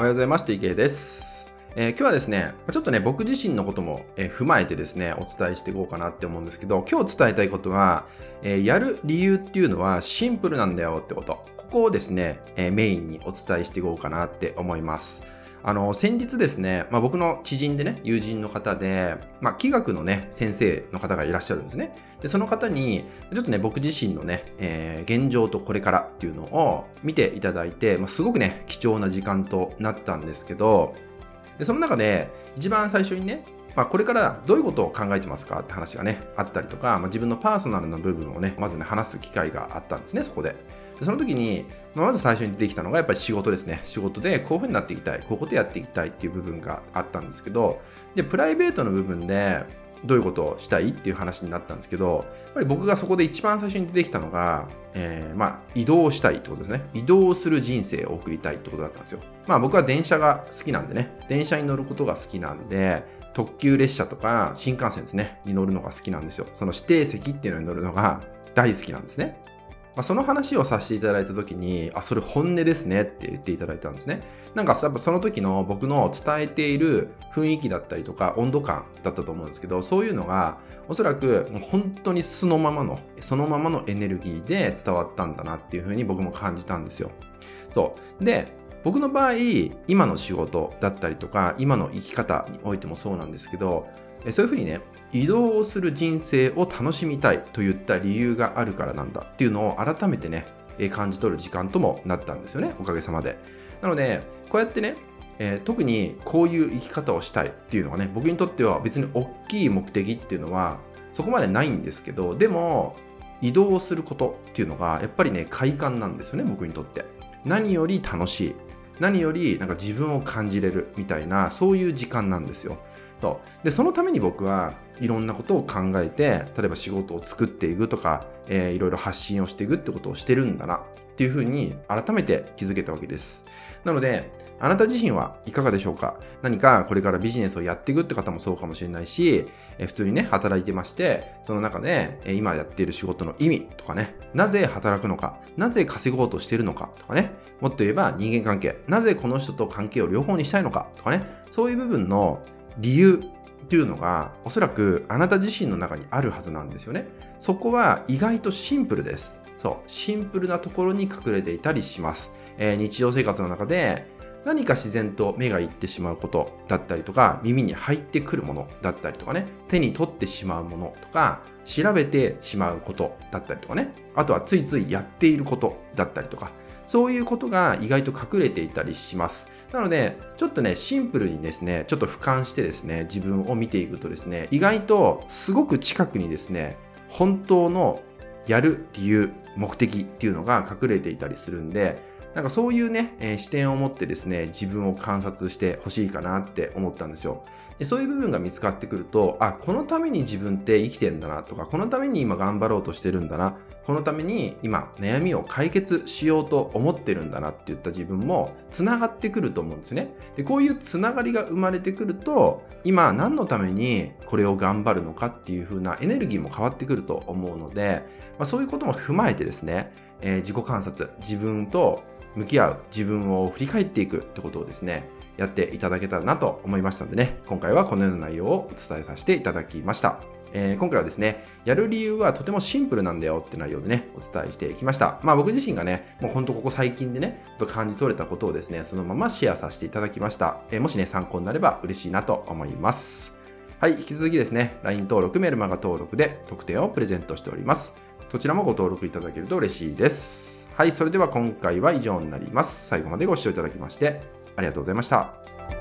おはようございます。TK です。えー、今日はですね、ちょっとね、僕自身のことも、えー、踏まえてですね、お伝えしていこうかなって思うんですけど、今日伝えたいことは、えー、やる理由っていうのはシンプルなんだよってこと。ここをですね、えメインにお伝えしていこうかなって思います。あの、先日ですね、まあ、僕の知人でね、友人の方で、まあ、気学のね、先生の方がいらっしゃるんですね。で、その方に、ちょっとね、僕自身のね、えー、現状とこれからっていうのを見ていただいて、まあ、すごくね、貴重な時間となったんですけど、で、その中で、一番最初にね、まあ、これからどういうことを考えてますか？って話がね、あったりとか、まあ、自分のパーソナルな部分をね、まずね、話す機会があったんですね、そこで。その時に、まあ、まず最初に出てきたのがやっぱり仕事ですね。仕事でこういうふうになっていきたい、こういうことやっていきたいっていう部分があったんですけど、で、プライベートの部分で、どういうことをしたい？っていう話になったんですけど、やっぱり僕がそこで一番最初に出てきたのが、えー、まあ、移動したいってことですね。移動する人生を送りたいってことだったんですよ。まあ僕は電車が好きなんでね、電車に乗ることが好きなんで、特急列車とか新幹線ですね、に乗るのが好きなんですよ。その指定席っていうのに乗るのが大好きなんですね。まあ、その話をさせていただいた時に、あ、それ本音ですねって言っていただいたんですね。なんかやっぱその時の僕の伝えている雰囲気だったりとか温度感だったと思うんですけど、そういうのがおそらくもう本当に素のままの、そのままのエネルギーで伝わったんだなっていうふうに僕も感じたんですよ。そう。で、僕の場合、今の仕事だったりとか、今の生き方においてもそうなんですけど、そういうふうにね、移動をする人生を楽しみたいといった理由があるからなんだっていうのを改めてね、感じ取る時間ともなったんですよね、おかげさまで。なので、こうやってね、えー、特にこういう生き方をしたいっていうのがね、僕にとっては別に大きい目的っていうのはそこまでないんですけど、でも移動することっていうのがやっぱりね、快感なんですよね、僕にとって。何より楽しい。何よりなんか自分を感じれるみたいな、そういう時間なんですよ。と。でそのために僕はいろんなことを考えて例えば仕事を作っていくとか、えー、いろいろ発信をしていくってことをしてるんだなっていうふうに改めて気づけたわけです。なのであなた自身はいかがでしょうか？何かこれからビジネスをやっていくって方もそうかもしれないし、え普通にね、働いてまして、その中で、え今やっている仕事の意味とかね、なぜ働くのか、なぜ稼ごうとしてるのか？とかね、もっと言えば人間関係、なぜこの人と関係を両方にしたいのか？とかね、そういう部分の理由っていうのがおそらくあなた自身の中にあるはずなんですよね。そこは意外とシンプルです。そう、シンプルなところに隠れていたりします。えー、日常生活の中で何か自然と目がいってしまうことだったりとか、耳に入ってくるものだったりとかね、手に取ってしまうものとか、調べてしまうことだったりとかね、あとはついついやっていることだったりとか、そういうことが意外と隠れていたりします。なので、ちょっとね、シンプルにですね、ちょっと俯瞰してですね、自分を見ていくとですね、意外とすごく近くにですね、本当のやる理由、目的っていうのが隠れていたりするんで、なんかそういうね、えー、視点を持ってですね、自分を観察してほしいかなって思ったんですよ。でそういう部分が見つかってくると、あ、このために自分って生きてんだなとか、このために今頑張ろうとしてるんだな、このために今悩みを解決しようと思ってるんだなって言った自分もつながってくると思うんですね。で、こういうつながりが生まれてくると、今何のためにこれを頑張るのかっていう風なエネルギーも変わってくると思うので、まあ、そういうことも踏まえてですね、えー、自己観察、自分と向き合う、自分を振り返っていくってことをですね、やっていただけたらなと思いましたのでね、今回はこのような内容をお伝えさせていただきました。えー、今回はですね、やる理由はとてもシンプルなんだよって内容でね、お伝えしてきました。まあ僕自身がね、もうほんとここ最近でね、と感じ取れたことをですね、そのままシェアさせていただきました。えー、もしね、参考になれば嬉しいなと思います。はい、引き続きですね、LINE 登録、メルマガ登録で特典をプレゼントしております。そちらもご登録いただけると嬉しいです。はい、それでは今回は以上になります。最後までご視聴いただきましてありがとうございました。